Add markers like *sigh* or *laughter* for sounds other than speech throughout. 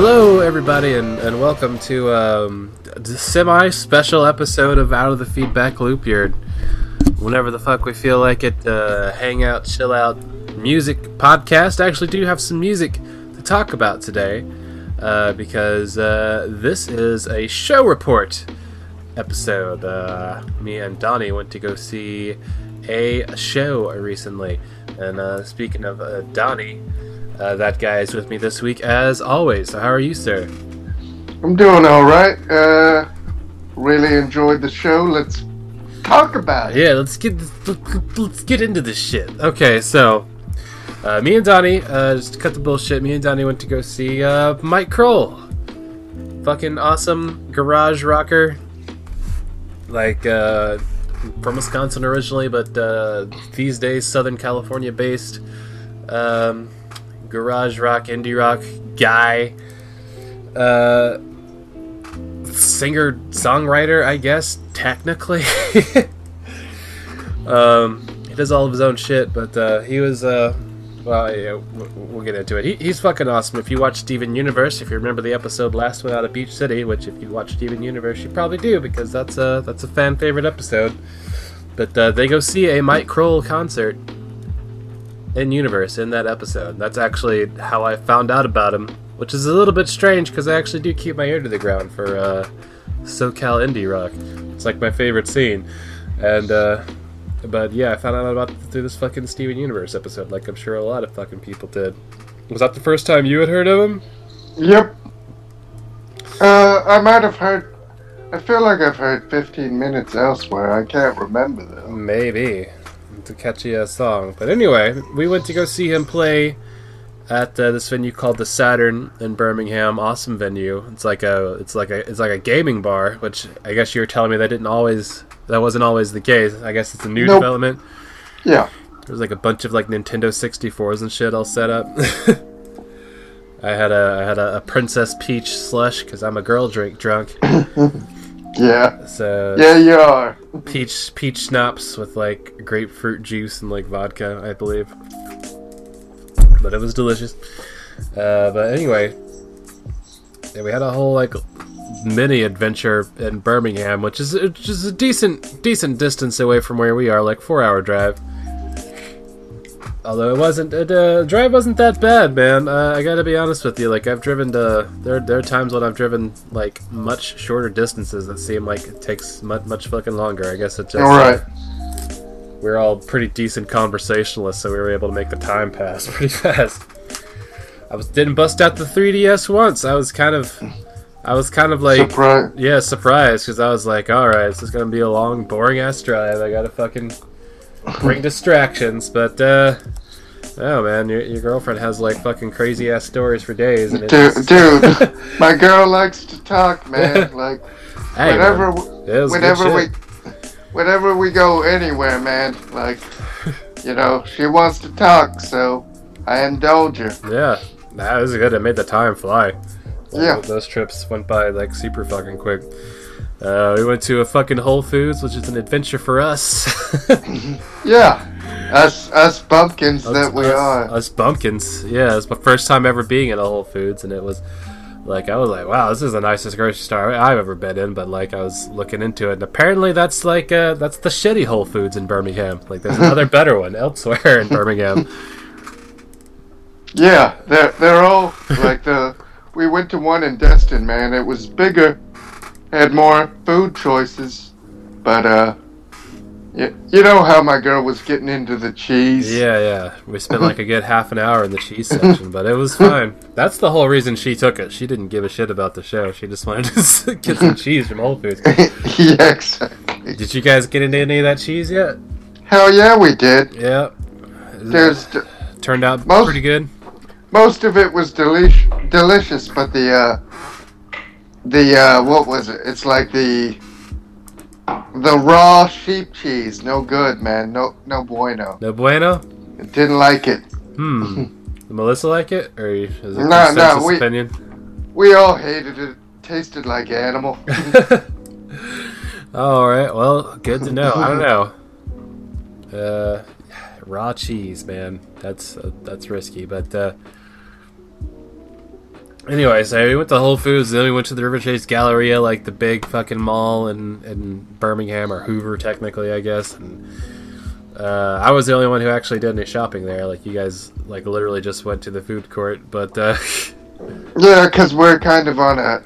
Hello, everybody, and, and welcome to um, a semi special episode of Out of the Feedback Loop. Your whenever the fuck we feel like it, uh, hang out, chill out music podcast. I actually do have some music to talk about today uh, because uh, this is a show report episode. Uh, me and Donnie went to go see a show recently. And uh, speaking of uh, Donnie, uh, that guy is with me this week as always. So how are you, sir? I'm doing all right. Uh, really enjoyed the show. Let's talk about it. Yeah, let's get let's get into this shit. Okay, so uh, me and Donnie, uh, just to cut the bullshit. Me and Donnie went to go see uh, Mike Krol, fucking awesome garage rocker, like uh, from Wisconsin originally, but uh, these days Southern California based. Um, garage rock, indie rock guy. Uh, singer songwriter, I guess technically. *laughs* um, he does all of his own shit, but uh, he was. Uh, well, yeah, we'll get into it. He, he's fucking awesome. If you watch Steven Universe, if you remember the episode last one out of Beach City, which if you watch Steven Universe, you probably do because that's a that's a fan favorite episode. But uh, they go see a Mike Krol concert in universe in that episode. That's actually how I found out about him, which is a little bit strange because I actually do keep my ear to the ground for uh, SoCal indie rock. It's like my favorite scene, and uh, but yeah, I found out about through this fucking Steven Universe episode, like I'm sure a lot of fucking people did. Was that the first time you had heard of him? Yep. Uh, I might have heard. I feel like I've heard 15 minutes elsewhere. I can't remember though. Maybe. A catchy ass song. But anyway, we went to go see him play at uh, this venue called the Saturn in Birmingham. Awesome venue. It's like a it's like a it's like a gaming bar, which I guess you were telling me that didn't always that wasn't always the case. I guess it's a new Nope. development. Yeah. There's like a bunch of like Nintendo 64s and shit all set up. *laughs* I had a I had a, a Princess Peach slush because I'm a girl drink drunk. *laughs* Yeah. So Yeah, you are. peach peach schnapps with like grapefruit juice and like vodka, I believe. But it was delicious. Uh, but anyway, yeah, we had a whole like mini adventure in Birmingham, which is which is a decent decent distance away from where we are, like four hour drive. Although it wasn't, it, uh, drive wasn't that bad, man. Uh, I gotta be honest with you. Like I've driven to there. There are times when I've driven like much shorter distances that seem like it takes much much fucking longer. I guess it just. All right. we're all pretty decent conversationalists, so we were able to make the time pass *laughs* pretty fast. I was didn't bust out the 3ds once. I was kind of, I was kind of like, Surprise. yeah, surprised because I was like, all right, this is gonna be a long, boring ass drive. I gotta fucking bring distractions, but uh, oh man, your, your girlfriend has like fucking crazy ass stories for days, and Dude, it's dude, *laughs* my girl likes to talk, man. *laughs* Like, hey, whenever, man, it was good whenever we, whenever we go anywhere, man. Like, you know, she wants to talk, so I indulge her. *laughs* Yeah, that was good. It made the time fly. Yeah. those trips went by like super fucking quick. Uh, we went to a fucking Whole Foods, which is an adventure for us. Yeah, us us bumpkins that we us, are. Us bumpkins. Yeah, it was my first time ever being at a Whole Foods, and it was like I was like, wow, this is the nicest grocery store I've ever been in. But like I was looking into it, and apparently that's like uh, that's the shitty Whole Foods in Birmingham. Like there's another *laughs* better one elsewhere in Birmingham. Yeah, they're they're all like the. We went to one in Destin, man. It was bigger, had more food choices, but uh, you, you know how my girl was getting into the cheese. Yeah, yeah. We spent like a good *laughs* half an hour in the cheese section, but it was fine. That's the whole reason she took it. She didn't give a shit about the show. She just wanted to *laughs* get some *laughs* cheese from Whole Foods. yeah, exactly. Did you guys get into any of that cheese yet? Hell yeah, we did. Yeah. There's d- turned out Most- pretty good. most of it was delish delicious, but the uh, the uh, what was it? It's like the the raw sheep cheese. No good, man. No no bueno. No bueno. Didn't like it. Hmm. Did *laughs* Melissa like it, or is it No, no, we- opinion? We all hated it. Tasted like animal. *laughs* All right. Well, good to know. I don't know. *laughs* Uh, raw cheese, man. That's uh, that's risky, but uh, Anyway, so we went to Whole Foods, then we went to the Riverchase Galleria, like the big fucking mall in, in Birmingham or Hoover, technically, I guess. And uh, I was the only one who actually did any shopping there. Like you guys, like literally just went to the food court, but uh, *laughs* Yeah, because we're kind of on a.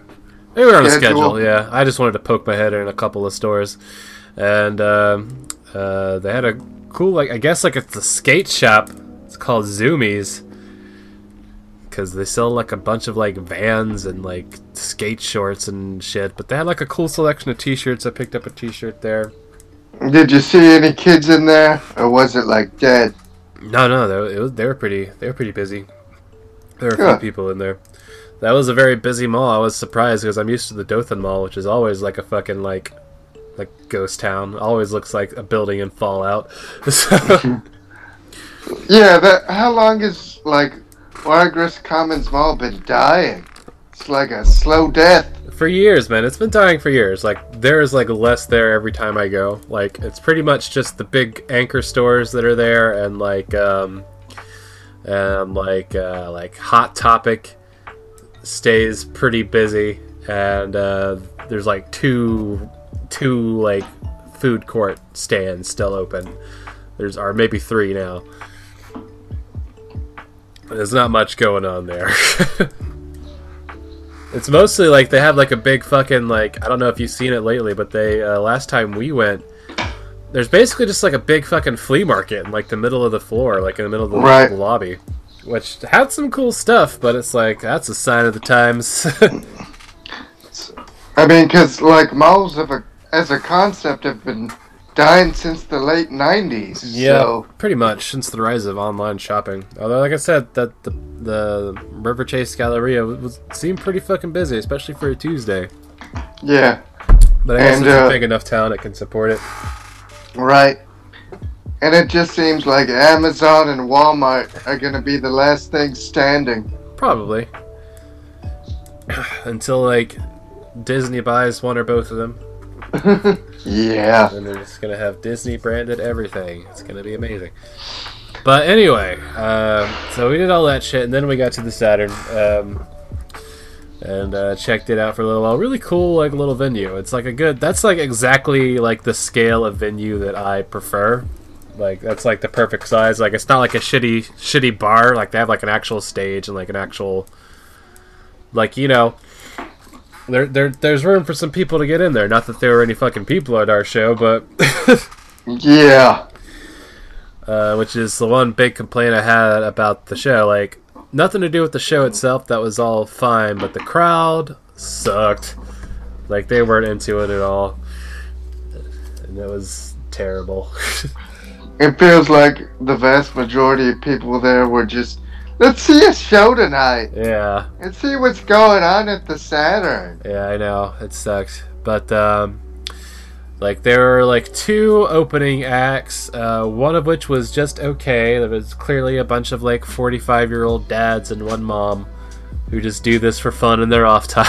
we were on a Schedule. schedule. Yeah, I just wanted to poke my head in a couple of stores, and um, uh, they had a cool, like I guess, like it's a skate shop. It's called Zumiez. Because they sell like a bunch of like vans and like skate shorts and shit, but they had like a cool selection of t-shirts. I picked up a t-shirt there. Did you see any kids in there, or was it like dead? No, no, they, it was, they were pretty. They were pretty busy. There were a few people in there. That was a very busy mall. I was surprised because I'm used to the Dothan Mall, which is always like a fucking like like ghost town. Always looks like a building in Fallout. *laughs* So, *laughs* Yeah, that. How long is like Wiregrass Commons Mall been dying? It's like a slow death. for years, man, it's been dying for years. Like there's like less there every time I go. Like it's pretty much just the big anchor stores that are there, and like um, and like uh, like Hot Topic stays pretty busy, and uh, there's like two two like food court stands still open. There's or maybe three now. There's not much going on there. *laughs* It's mostly like they have like a big fucking like I don't know if you've seen it lately, but they uh, last time we went, there's basically just like a big fucking flea market in like the middle of the floor, like in the middle of the, Right. lobby, which had some cool stuff, but it's like that's a sign of the times. *laughs* I mean, because like malls of a, as a concept have been dying since the late '90s. So pretty much since the rise of online shopping. Although, like I said, that the the Riverchase Galleria was seemed pretty fucking busy, especially for a Tuesday. yeah, But I guess And, it's uh, a big enough town it can support it. right. And it just seems like Amazon and Walmart are gonna be the last thing standing. Probably. *clears throat* Until like Disney buys one or both of them, *laughs* yeah. And they're just gonna have Disney branded everything. It's gonna be amazing. But anyway, um, so we did all that shit, and then we got to the Saturn, um, and uh, checked it out for a little while. Really cool, like little venue. It's like a good. That's like exactly like the scale of venue that I prefer. Like that's like the perfect size. Like it's not like a shitty shitty bar. Like they have like an actual stage and like an actual like you know there, there there's room for some people to get in there. Not that there were any fucking people at our show but *laughs* Yeah. uh, which is the one big complaint i had about the show. Like nothing to do with the show itself. That was all fine but the crowd sucked. Like they weren't into it at all. And it was terrible. *laughs* It feels like the vast majority of people there were just, let's see a show tonight yeah and see what's going on at the Saturn. Yeah, I know it sucks. but um, like there were like two opening acts, uh, one of which was just okay. There was clearly a bunch of like forty-five-year-old dads and one mom who just do this for fun in their off *laughs* time.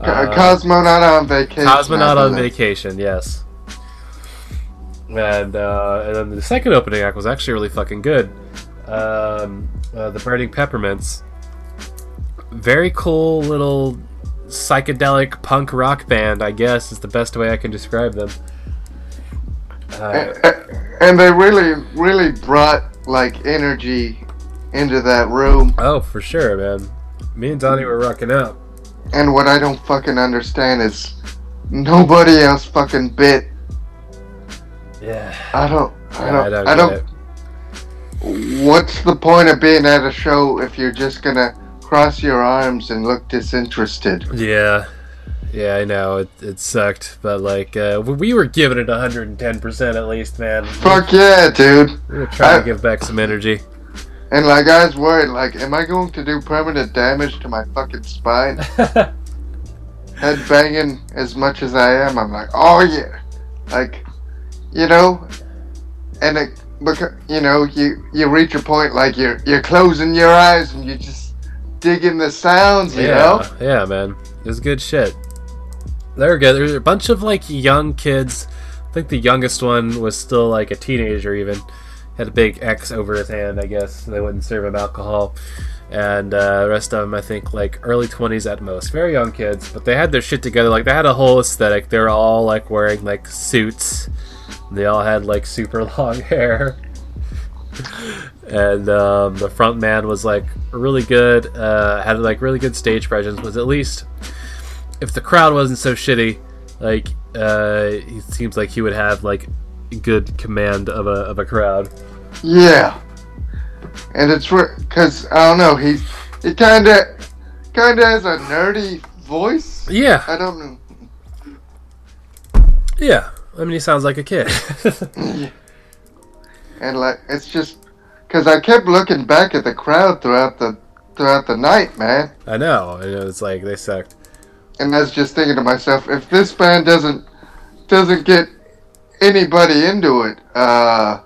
Uh, Cosmonaut on vacation. Cosmonaut on vacation, yes. And uh, and then the second opening act was actually really fucking good. Um, uh, the Burning Peppermints, very cool little psychedelic punk rock band. I guess is the best way I can describe them. Uh, And they really, really brought like energy into that room. oh, for sure, man. Me and Donnie were rocking out. And what I don't fucking understand is nobody else fucking bit. Yeah, I don't. I don't. I don't. I get don't. What's the point of being at a show if you're just gonna cross your arms and look disinterested? Yeah, yeah, I know it. It sucked, but like uh, we- we were giving it 110 percent at least, man. Fuck yeah, dude. We were trying I- to give back some energy. And like I was worried, like, am I going to do permanent damage to my fucking spine? *laughs* Head banging as much as I am, I'm like, oh yeah, like, you know, and it, because you know, you you reach a point like you're you're closing your eyes and you're just digging the sounds, you yeah, know. yeah, man, it's good shit. There we go. There's a bunch of like young kids. I think the youngest one was still like a teenager, even had a big X over his hand. I guess they wouldn't serve him alcohol. and uh, the rest of them I think like early 20s at most, very young kids, but they had their shit together. Like they had a whole aesthetic. They were all like wearing like suits. They all had like super *laughs* long hair. and um, the front man was like really good uh, had like really good stage presence was at least if the crowd wasn't so shitty like uh, he seems like he would have like good command of a, of a crowd Yeah. And it's because I don't know. He he kind of kind of has a nerdy voice. yeah I don't know. yeah i mean he sounds like a kid *laughs* And like it's just because I kept looking back at the crowd throughout the throughout the night, man. i know and it's like they sucked And I was just thinking to myself, if this band doesn't doesn't get anybody into it, uh,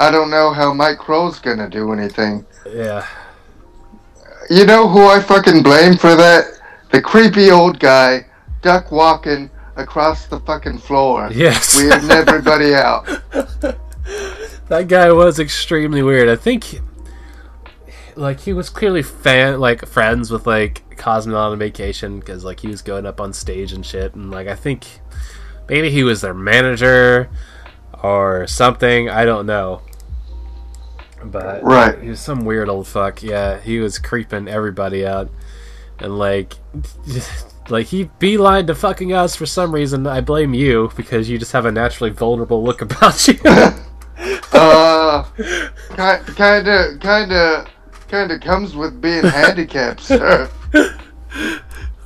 I don't know how Mike Krol's gonna do anything. yeah You know who I fucking blame for that? The creepy old guy duck walking across the fucking floor, yes weirding everybody out. *laughs* that guy was extremely weird. I think, like, he was clearly fan, like, friends with like Cosmo on vacation because like he was going up on stage and shit, and like I think maybe he was their manager or something. I don't know, but Right. he was some weird old fuck. Yeah, he was creeping everybody out, and like. *laughs* Like he beeline to fucking us for some reason. I blame you because you just have a naturally vulnerable look about you. *laughs* Uh, *laughs* kind of, kind of, kind of comes with being *laughs* handicapped, sir.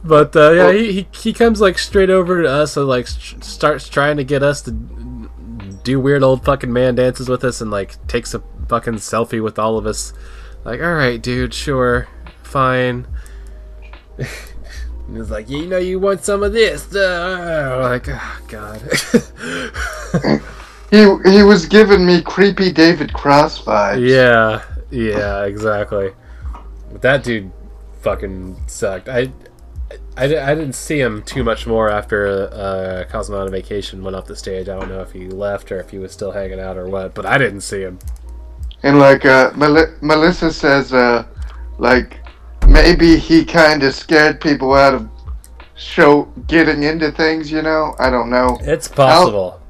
But uh, yeah, Well- he, he he comes like straight over to us and like sh- starts trying to get us to do weird old fucking man dances with us and like takes a fucking selfie with all of us. Like, all right, dude, sure, fine. And he's like, you know, you want some of this? Uh, like, oh, god. He he was giving me creepy David Cross vibes. yeah, yeah, exactly. But that dude fucking sucked. I. I, I didn't see him too much more after uh, Cosmo on vacation went off the stage. I don't know if he left or if he was still hanging out or what, but I didn't see him. And like uh, Mel- Melissa says, uh, like maybe he kind of scared people out of show getting into things. You know, I don't know. It's possible.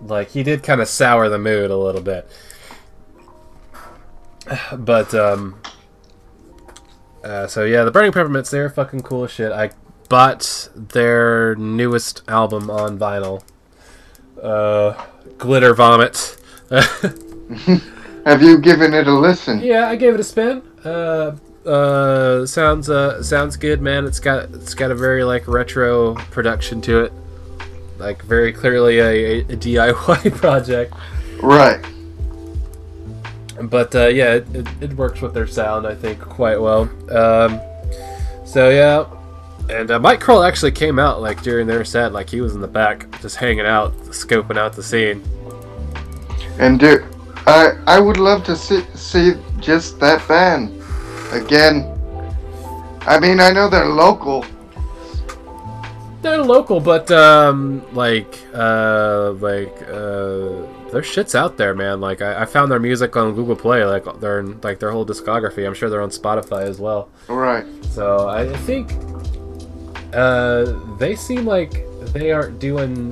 Like he did kind of sour the mood a little bit, *sighs* but um. Uh, so yeah, the Burning Peppermints, they're fucking cool as shit. I bought their newest album on vinyl. Uh, Glitter Vomit. *laughs* *laughs* Have you given it a listen? Yeah, I gave it a spin. Uh, uh, sounds uh sounds good, man. It's got it's got a very like retro production to it, like very clearly a, a, a *laughs* DIY project. Right. But uh, yeah, it, it, it works with their sound, I think, quite well. Um, so yeah, and uh, Mike Krol actually came out like during their set, like he was in the back, just hanging out, scoping out the scene. And do I I would love to see see just that band again. I mean, I know they're local. They're local, but um, like, uh, like, uh, their shit's out there, man. Like, I, I found their music on Google Play, like their like their whole discography. I'm sure they're on Spotify as well. Right. So I I think uh, they seem like they aren't doing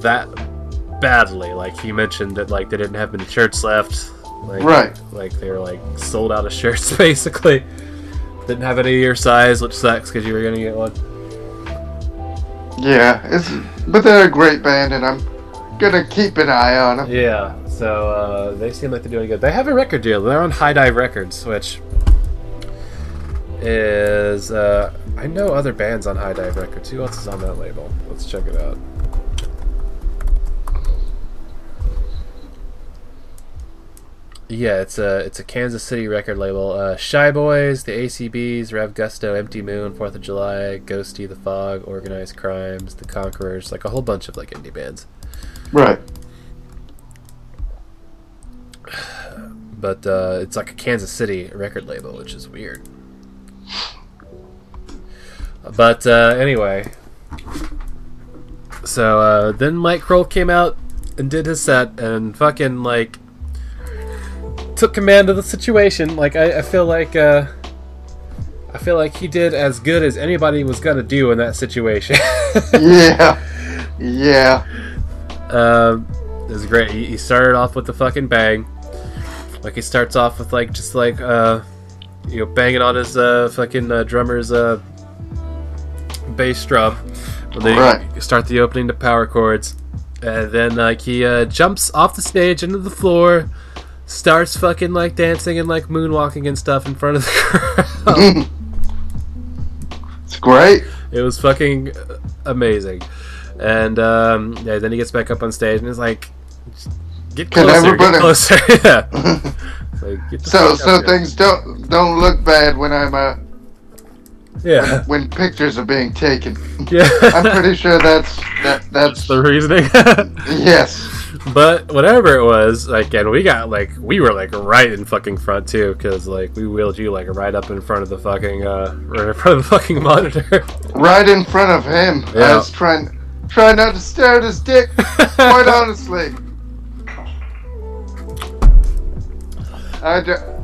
that badly. Like he mentioned that like they didn't have many shirts left. Like, Right. Like they were like sold out of shirts *laughs* basically. Didn't have any of your size, which sucks because you were gonna get one. Yeah. It's but they're a great band, and I'm gonna keep an eye on them. Yeah. So uh, they seem like they're doing good. They have a record deal. They're on High Dive Records, which is uh, I know other bands on High Dive Records. Who else is on that label? Let's check it out. Yeah, it's a it's a Kansas City record label. Uh, Shy Boys, the ACBs, Rev Gusto, Empty Moon, Fourth of July, Ghosty, The Fog, Organized Crimes, The Conquerors, like a whole bunch of like indie bands. Right. but uh, it's like a Kansas City record label, which is weird. But uh, anyway, so uh, then Mike Krol came out and did his set, and fucking like took command of the situation. Like I, I feel like uh, I feel like he did as good as anybody was gonna do in that situation. *laughs* yeah, yeah. Um, it was great. He, he started off with the fucking bang. Like he starts off with like just like uh, you know, banging on his uh fucking uh, drummer's uh bass drum. When they Right. start the opening to power chords, and then like he uh, jumps off the stage into the floor, starts fucking like dancing and like moonwalking and stuff in front of the *laughs* crowd. It's great. It was fucking amazing. And um, yeah, then he gets back up on stage and is like, "Get Can closer, everybody- get closer." *laughs* yeah. Like, *laughs* get So so here. things don't don't look bad when I'm uh Yeah, when pictures are being taken. yeah. I'm pretty sure that's that That's that's the reasoning. yes. But whatever it was, like, and we got like we were like right in fucking front too, because like we wheeled you like right up in front of the fucking uh, *laughs* right in front of the fucking monitor. Right in front of him. Yeah. I was trying trying not to stare at his dick. Quite *laughs* honestly. I had to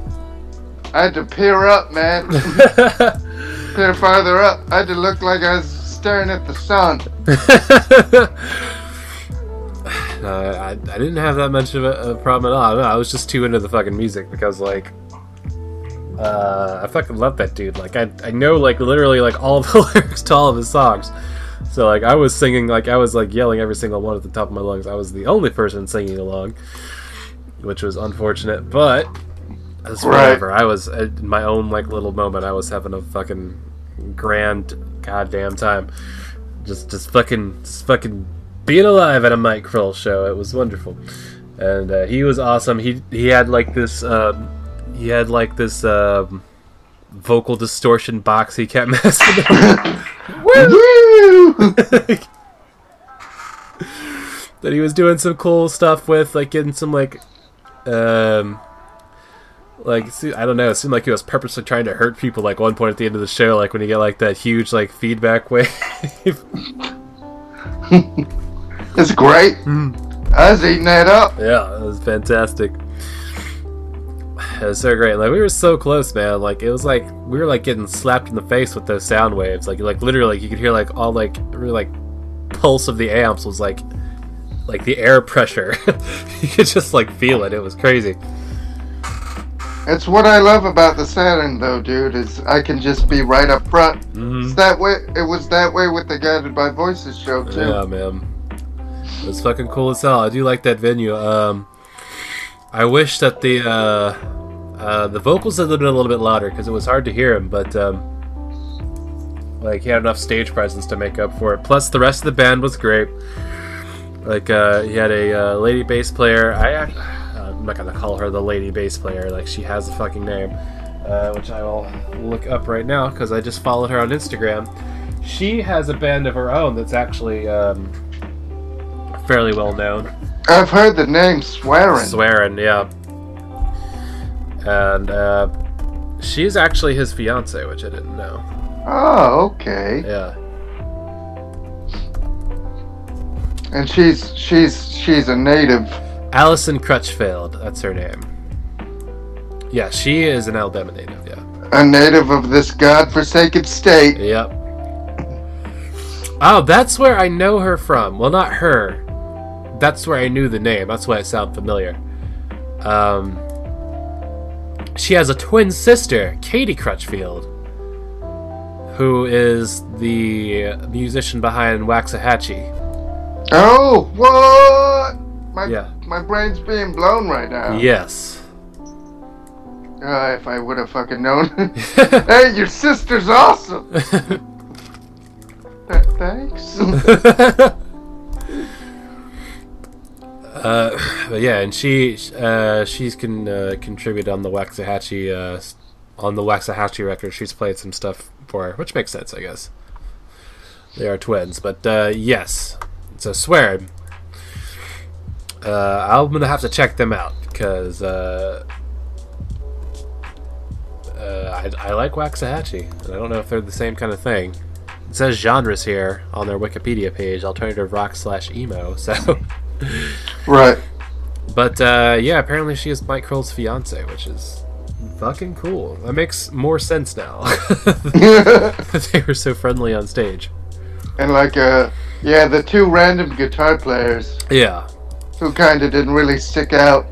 I had to peer up, man. *laughs* peer farther up. I had to look like I was staring at the sun. Uh, I, I didn't have that much of a, a problem at all. No, I was just too into the fucking music because, like, uh, I fucking love that dude. Like, I, I know, like, literally, like, all the *laughs* lyrics to all of his songs. So, like, I was singing, like, I was, like, yelling every single one at the top of my lungs. I was the only person singing along, which was unfortunate, but it's Right. whatever. I was, uh, in my own, like, little moment, I was having a fucking grand goddamn time. Just, just fucking, just fucking being alive at a Mike Krol show. It was wonderful, and uh, he was awesome. He he had like this, um, he had like this um, vocal distortion box. He kept *laughs* messing with. Woo! *laughs* that he was doing some cool stuff with, like getting some like, um, like see- I don't know. It seemed like he was purposely trying to hurt people. Like one point at the end of the show, like when you get like that huge like feedback *laughs* wave. It's great. I was eating that up. Yeah, it was fantastic. It was so great. Like we were so close, man. Like it was like we were like getting slapped in the face with those sound waves. Like like literally, you could hear like all like really like pulse of the amps was like like the air pressure. *laughs* you could just like feel it. It was crazy. It's what I love about the Saturn, though, dude. Is I can just be right up front. hmm It's that way. It was that way with the Guided by Voices show too. Yeah, man. It was fucking cool as hell. I do like that venue. Um, I wish that the uh, uh, the vocals had been a little bit louder because it was hard to hear him, but um, like he had enough stage presence to make up for it. Plus, the rest of the band was great. Like uh, he had a uh, lady bass player. I ac- I'm not gonna call her the lady bass player. Like she has a fucking name, uh, which I will look up right now because I just followed her on Instagram. She has a band of her own that's actually um, fairly well known. I've heard the name Swearin'. Swearin', yeah. And uh, she's actually his fiance, which I didn't know. oh, okay. Yeah. And she's she's she's a native. Allison Crutchfield, that's her name. Yeah, she is an Alabama native, yeah. A native of this godforsaken state. Yep. Oh, that's where I know her from. Well, not her. That's where I knew the name. That's why it sounded familiar. Um, she has a twin sister, Katie Crutchfield, who is the musician behind Waxahatchee. Oh, what? My Yeah. my brain's being blown right now. Yes. Uh, if I would have fucking known. *laughs* *laughs* hey, your sister's awesome. *laughs* Th- Thanks. Uh, but *sighs* yeah, and she uh, she's can uh, contribute on the Waxahatchee uh, on the Waxahatchee record. She's played some stuff for her, which makes sense, I guess. They are twins, but uh, yes, so swear. Uh, I'm gonna have to check them out because uh, uh, I, I like Waxahatchee, and I don't know if they're the same kind of thing. It says genres here on their Wikipedia page: alternative rock slash emo. So. *laughs* right. But uh, yeah, apparently she is Mike Krol's fiance, which is fucking cool. That makes more sense now. *laughs* *laughs* they were so friendly on stage. And like, uh, yeah, the two random guitar players Yeah, who kind of didn't really stick out.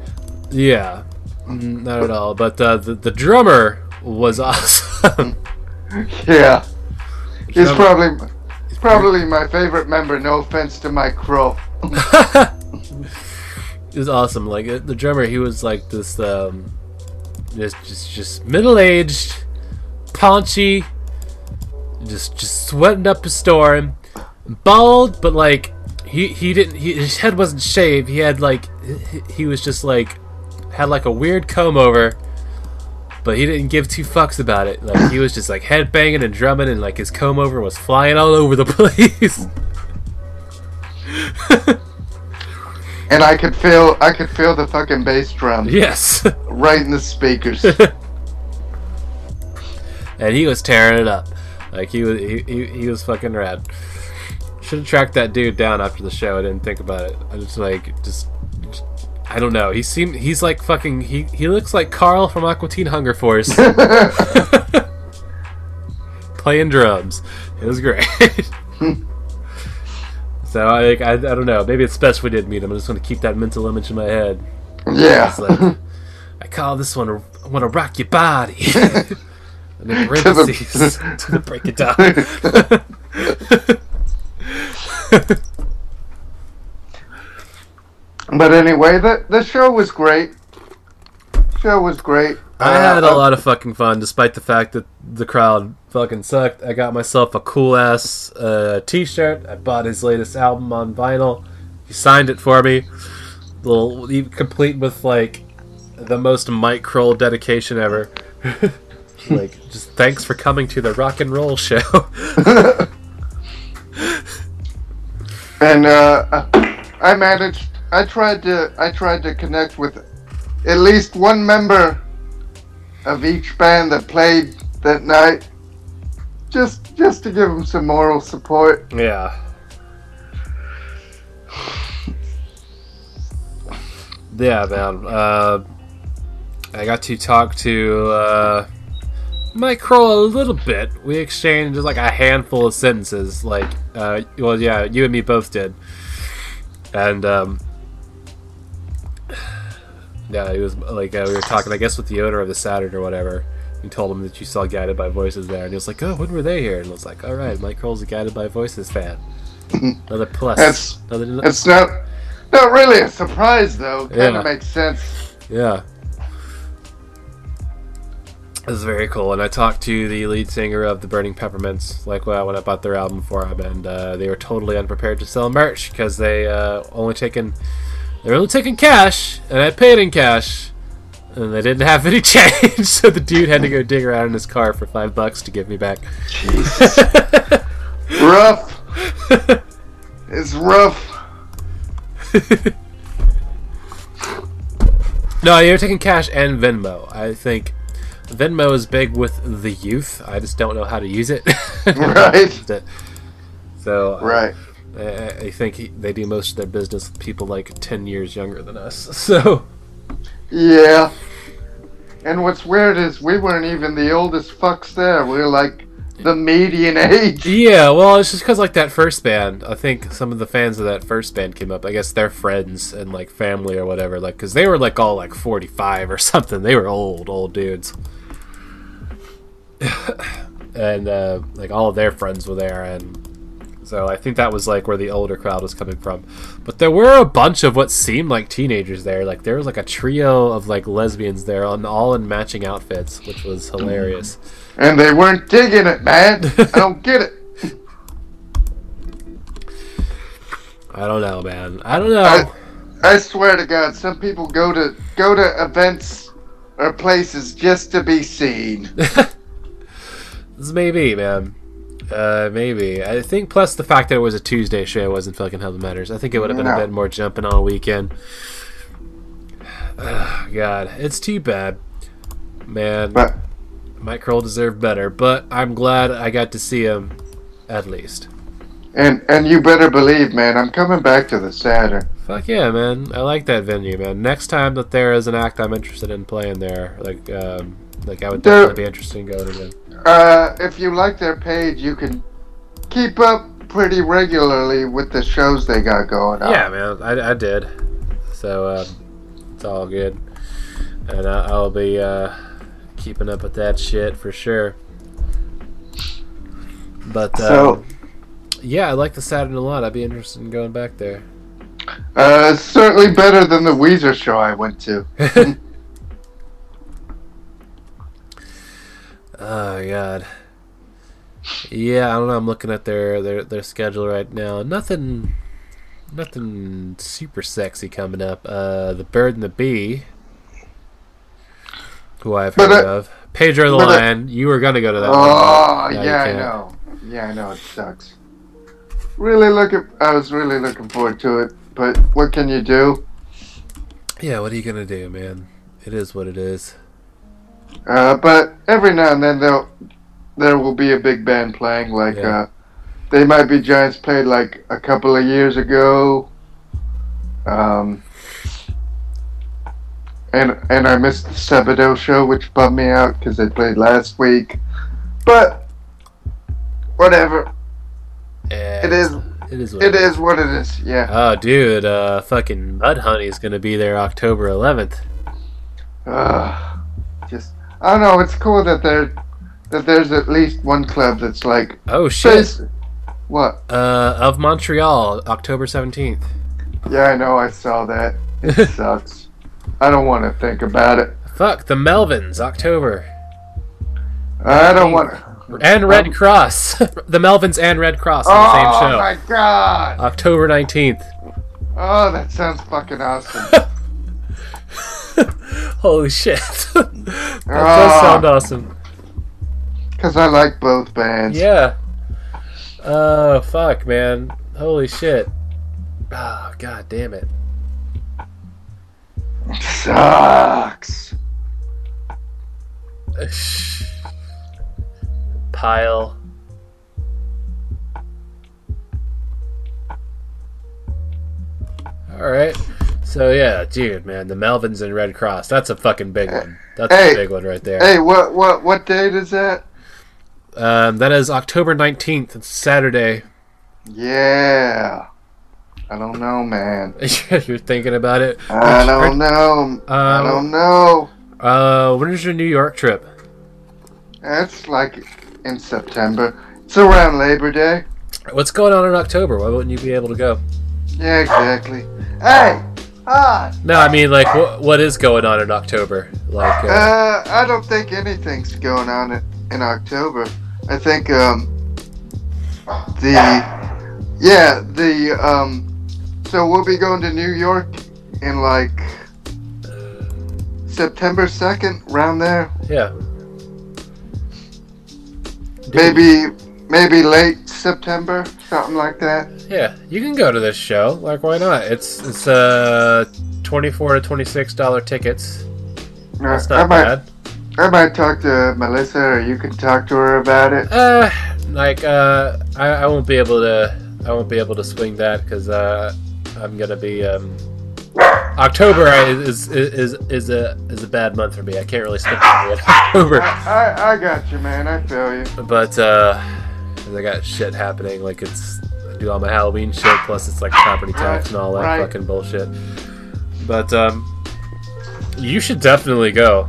yeah, Mm, not at all. But uh, the the drummer was *laughs* awesome. Yeah, he's probably probably my favorite member. No offense to Mike Krol. Was awesome. Like the drummer, he was like this, um, just just just middle aged, paunchy, just just sweating up a storm, bald, but like he he didn't he, his head wasn't shaved. He had like he, he was just like had like a weird comb over. But he didn't give two fucks about it. Like he was just like head banging and drumming, and like his comb over was flying all over the *laughs* place. And I could feel I could feel the fucking bass drum yes. *laughs* right in the speakers. *laughs* and he was tearing it up. Like he was, he, he, he was fucking rad. Should have tracked that dude down after the show. I didn't think about it. I just like just, I don't know. He seemed he's like fucking he he looks like Carl from Aqua Teen Hunger Force *laughs* playing drums. It was great. So I, I I don't know. Maybe it's best we didn't meet him. I'm just gonna keep that mental image in my head. yeah. Like I call this one a, I want to rock your body. *laughs* *laughs* and then parentheses *laughs* to break it down. But anyway, the the show was great. Show was great. I had Uh, a lot of fucking fun, despite the fact that the crowd fucking sucked. I got myself a cool ass uh, T-shirt. I bought his latest album on vinyl. He signed it for me. Little, complete with like the most Mike Krol dedication ever. *laughs* like, just thanks for coming to the rock and roll show. *laughs* and uh, I managed. I tried to. I tried to connect with at least one member of each band that played that night, just just to give them some moral support. Yeah. Yeah, man. Uh, I got to talk to uh, Mike Krol a little bit. We exchanged like a handful of sentences. Like, uh, well, yeah, you and me both did. And um, yeah, he was like uh, we were talking, I guess, with the owner of the Saturn or whatever. You told him that you saw Guided by Voices there, and he was like, "Oh, when were they here?" And I was like, "All right, Mike Krol's a Guided by Voices fan." *laughs* Another plus. That's- Another, It's not not really a surprise though. Kind of Yeah. makes sense. yeah. This is very cool, and I talked to the lead singer of the Burning Peppermints, like when I when I bought their album for him, and uh, they were totally unprepared to sell merch because they uh, only taken they were only taking cash, and I paid in cash, and they didn't have any *laughs* change, so the dude had to go dig around in his car for five bucks to give me back. *laughs* Rough. It's rough. *laughs* No, you're taking cash and Venmo. I think Venmo is big with the youth. I just don't know how to use it. Right. so uh, Right. I, I think he, they do most of their business with people like ten years younger than us. *laughs* So Yeah. And what's weird is we weren't even the oldest fucks there. We were like the median age. yeah, well, it's just because like that first band. I think some of the fans of that first band came up. I guess their friends and like family or whatever. Like because they were like all like forty five or *laughs* something. They were old, old dudes. *sighs* and uh, like all of their friends were there, and so I think that was like where the older crowd was coming from. But there were a bunch of what seemed like teenagers there. Like there was like a trio of like lesbians there, on all in matching outfits, which was hilarious. Mm. And they weren't digging it, man. I don't get it. *laughs* I don't know, man. I don't know. I, I swear to God, some people go to go to events or places just to be seen. *laughs* This may be, man. Uh, maybe. I think plus the fact that it was a Tuesday show wasn't fucking helping matters. I think it would have been a bit more jumping on a weekend. God, it's too bad. Man, But Mike Krol deserved better, but I'm glad I got to see him at least. And and you better believe, man, I'm coming back to the Saturn. Fuck yeah, man! I like that venue, man. Next time that there is an act I'm interested in playing there, like, um, like I would There- definitely be interested in going to. Them. Uh, if you like their page, you can keep up pretty regularly with the shows they got going on. Yeah, man, I, I did. So um, it's all good, and I, I'll be uh, keeping up with that shit for sure. But um, So- yeah, I like the Saturn a lot. I'd be interested in going back there. Uh, certainly better than the Weezer show I went to. *laughs* Oh god. Yeah, I don't know. I'm looking at their their their schedule right now. Nothing, nothing super sexy coming up. Uh, the Bird and the Bee, who I've But, heard uh, of. Pedro the but, Lion. you were gonna go to that. one, Oh, but yeah, I know. Yeah, I know. It sucks. Really looking. I was really looking forward to it, but what can you do? Yeah, what are you gonna do, man? It is what it is. Uh, but every now and then there there will be a big band playing. Like Yeah. uh, they might be Giants played like a couple of years ago. Um, and and I missed the Sebadoh show, which bummed me out because they played last week. But whatever, Yeah, it is It is. What it is what it is. Yeah. Oh, dude, uh, fucking Mudhoney's gonna be there October 11th. Uh, I don't know. It's cool that there that there's at least one club that's like Oh shit. face. What? Uh, of Montreal, October 17th. Yeah, I know. I saw that. It *laughs* sucks. I don't want to think about it. Fuck, the Melvins, October. I don't want to. And Redd Kross. *laughs* the Melvins and Redd Kross on Oh the same show. Oh my god! October 19th. Oh, that sounds fucking awesome. *laughs* *laughs* Holy shit. *laughs* that does Ah. sound awesome. Because I like both bands. Yeah. Oh, fuck, man. Holy shit. Oh, god damn it. Sucks. *sighs* Pile. Alright. So, yeah, dude, man, the Melvins and Redd Kross. That's a fucking big one. That's Hey. a big one right there. Hey, what what what date is that? Um, that is October 19th. It's Saturday. Yeah. I don't know, man. *laughs* You're thinking about it. I don't *laughs* know. I Uh, don't know. Uh, when is your New York trip? It's like in September. It's around Labor Day. What's going on in October? Why wouldn't you be able to go? Yeah, exactly. Hey! Ah! No, I mean, like, what what is going on in October? Like, uh, Uh, I don't think anything's going on in, in October. I think, um, the, yeah, the, um, so we'll be going to New York in like September 2nd, around there. yeah. Maybe, maybe late September, something like that. Yeah, you can go to this show. Like, why not? It's it's uh twenty four to twenty six dollar tickets. That's I not might, bad. I might talk to Melissa, or you can talk to her about it. Uh, like, uh, I, I won't be able to I won't be able to swing that because uh, I'm gonna be um. October is, is is is a is a bad month for me. I can't really spend money in October. I, I, I got you, man. I feel you. But uh 'cause I got shit happening. Like it's I do all my Halloween shit, plus it's like property tax and all that Right. fucking bullshit. But um, you should definitely go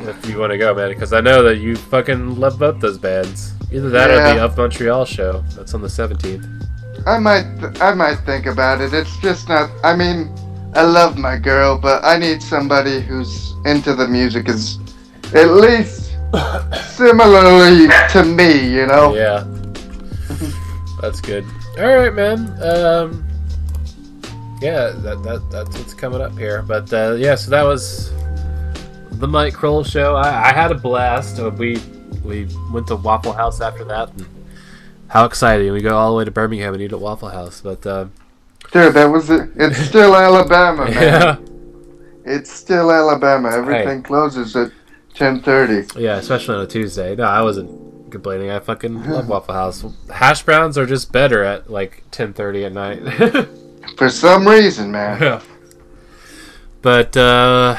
if you want to go, man. Because I know that you fucking love both those bands. Either that or the Yeah. Of Montreal show. That's on the seventeenth. I might, I might think about it. It's just not. I mean, I love my girl, but I need somebody who's into the music is at least similarly to me. You know. Yeah, that's good. All right, man. Um, yeah, that, that that's what's coming up here. But uh, yeah, so that was the Mike Krol show. I, I had a blast. Uh, We we went to Waffle House after that. And how exciting! We go all the way to Birmingham and eat at Waffle House. But uh, Dude, that was it. It's *laughs* still Alabama, man. yeah, It's still Alabama. Everything closes at ten thirty. yeah, especially on a Tuesday. No, I wasn't. Complaining. I fucking love Waffle House. Hash browns are just better at like 10:30 at night. *laughs* For some reason, man. Yeah. But uh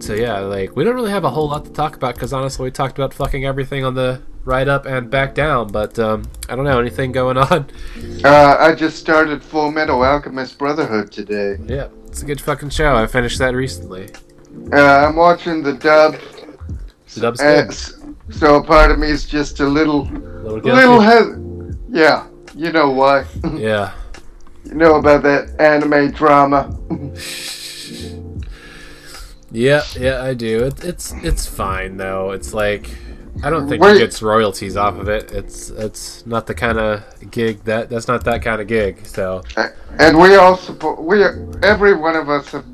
so yeah, like we don't really have a whole lot to talk about because honestly, we talked about fucking everything on the ride up and back down. But um, I don't know anything going on. Uh, I just started Full Metal Alchemist Brotherhood today. Yeah, it's a good fucking show. I finished that recently. Uh, I'm watching the dub. The dub's Uh, good. So part of me is just a little, Little little he- Yeah, you know why. *laughs* Yeah. you know about that anime drama. Yeah, yeah, I do. It, it's it's fine though. It's like I don't think Wait. he gets royalties off of it. It's it's not the kind of gig that that's not that kind of gig. So and we all support. We every one of us have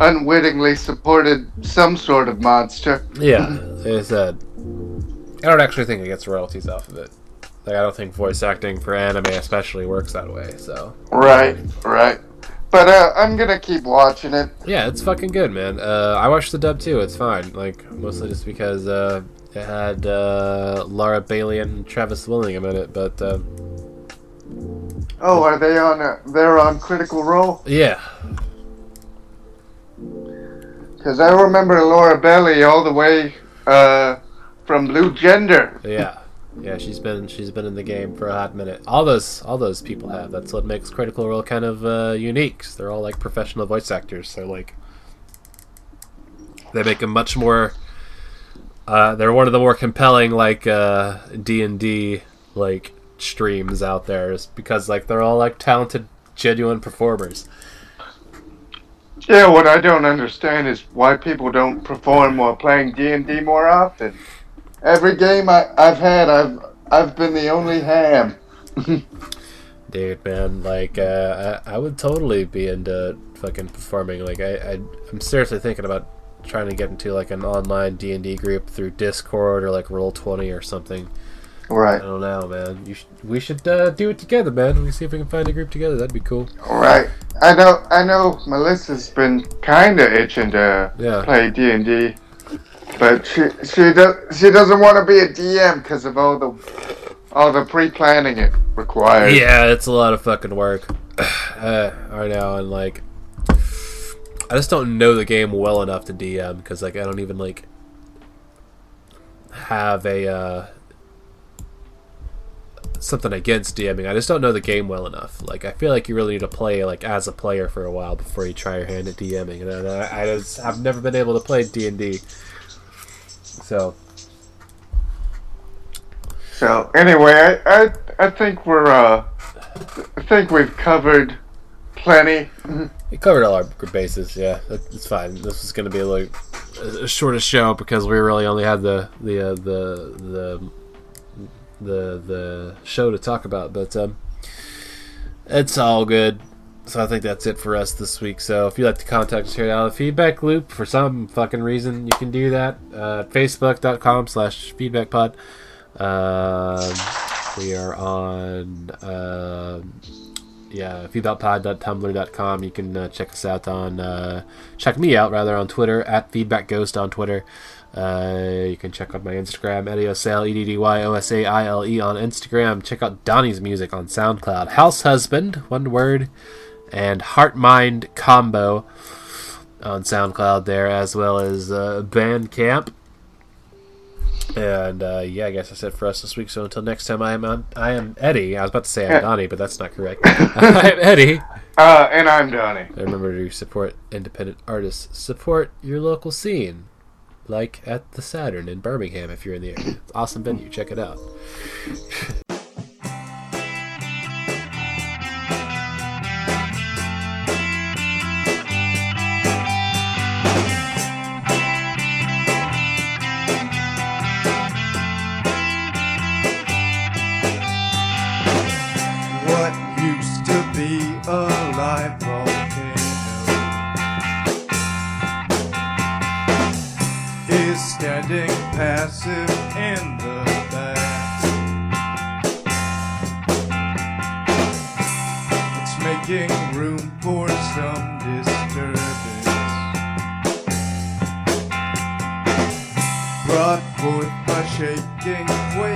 unwittingly supported some sort of monster. yeah, *laughs* like I said, I don't actually think it gets royalties off of it. Like I don't think voice acting for anime especially works that way. So Right, right. But uh, I'm gonna keep watching it. yeah, it's fucking good, man. Uh, I watched the dub too. It's fine. Like mostly just because uh, it had uh, Laura Bailey and Travis Willingham in it, but. Uh, Oh, are they on? Uh, they're on Critical Role. yeah, Because I remember Laura Bailey all the way uh, from Blue Gender. Yeah, yeah, she's been she's been in the game for a hot minute. All those all those people have. That's what makes Critical Role kind of uh, unique. They're all like professional voice actors. So like, they make a much more. Uh, they're one of the more compelling like D and D like streams out there, because like they're all like talented, genuine performers. Yeah, what I don't understand is why people don't perform while playing D and D more often. Every game I, I've had, I've I've been the only ham. *laughs* Dude, man, like uh, I, I would totally be into fucking performing. Like I, I, I'm seriously thinking about trying to get into like an online D and D group through Discord or like Roll Twenty or something. I Right, don't know, man. You sh- we should uh, do it together, man. We see if we can find a group together. That'd be cool. right. I know, I know. Melissa's been kind of itching to Yeah. play D and D, but she she does she doesn't want to be a DM because of all the all the pre planning it requires. Yeah, it's a lot of fucking work. *sighs* uh, I know, and like, I just don't know the game well enough to DM because like I don't even like have a uh, something against DMing. I just don't know the game well enough. Like I feel like you really need to play like as a player for a while before you try your hand at DMing. And I, I just have never been able to play D and D. So So anyway, I, I I think we're uh I think we've covered plenty. *laughs* We covered all our bases. Yeah, it's fine. This is going to be like a a shortest show because we really only had the the uh, the the the the show to talk about. But um, it's all good. So I think that's it for us this week. So if you'd like to contact us here out of the feedback loop for some fucking reason, you can do that. Uh, Facebook.com slash feedbackpod. Um, we are on um yeah, feedbackpod.tumblr.com. You can uh, check us out on, uh, check me out rather on Twitter at feedbackghost on Twitter. Uh, you can check out my Instagram, Eddie Osaile, E D D Y O S A I L E on Instagram. Check out Donnie's music on SoundCloud. House Husband, one word, and Heart Mind Combo on SoundCloud there, as well as uh, Bandcamp. And uh, yeah, I guess that's it for us this week. So until next time, I am on, I am Eddie. I was about to say I'm Donnie, but that's not correct. *laughs* *laughs* I'm Eddie. Uh, and I'm Donnie. And remember to support independent artists. Support your local scene, like at the Saturn in Birmingham if you're in the area. Awesome venue. Check it out. *laughs* standing passive in the back. It's making room for some disturbance. brought forth by shaking, quaking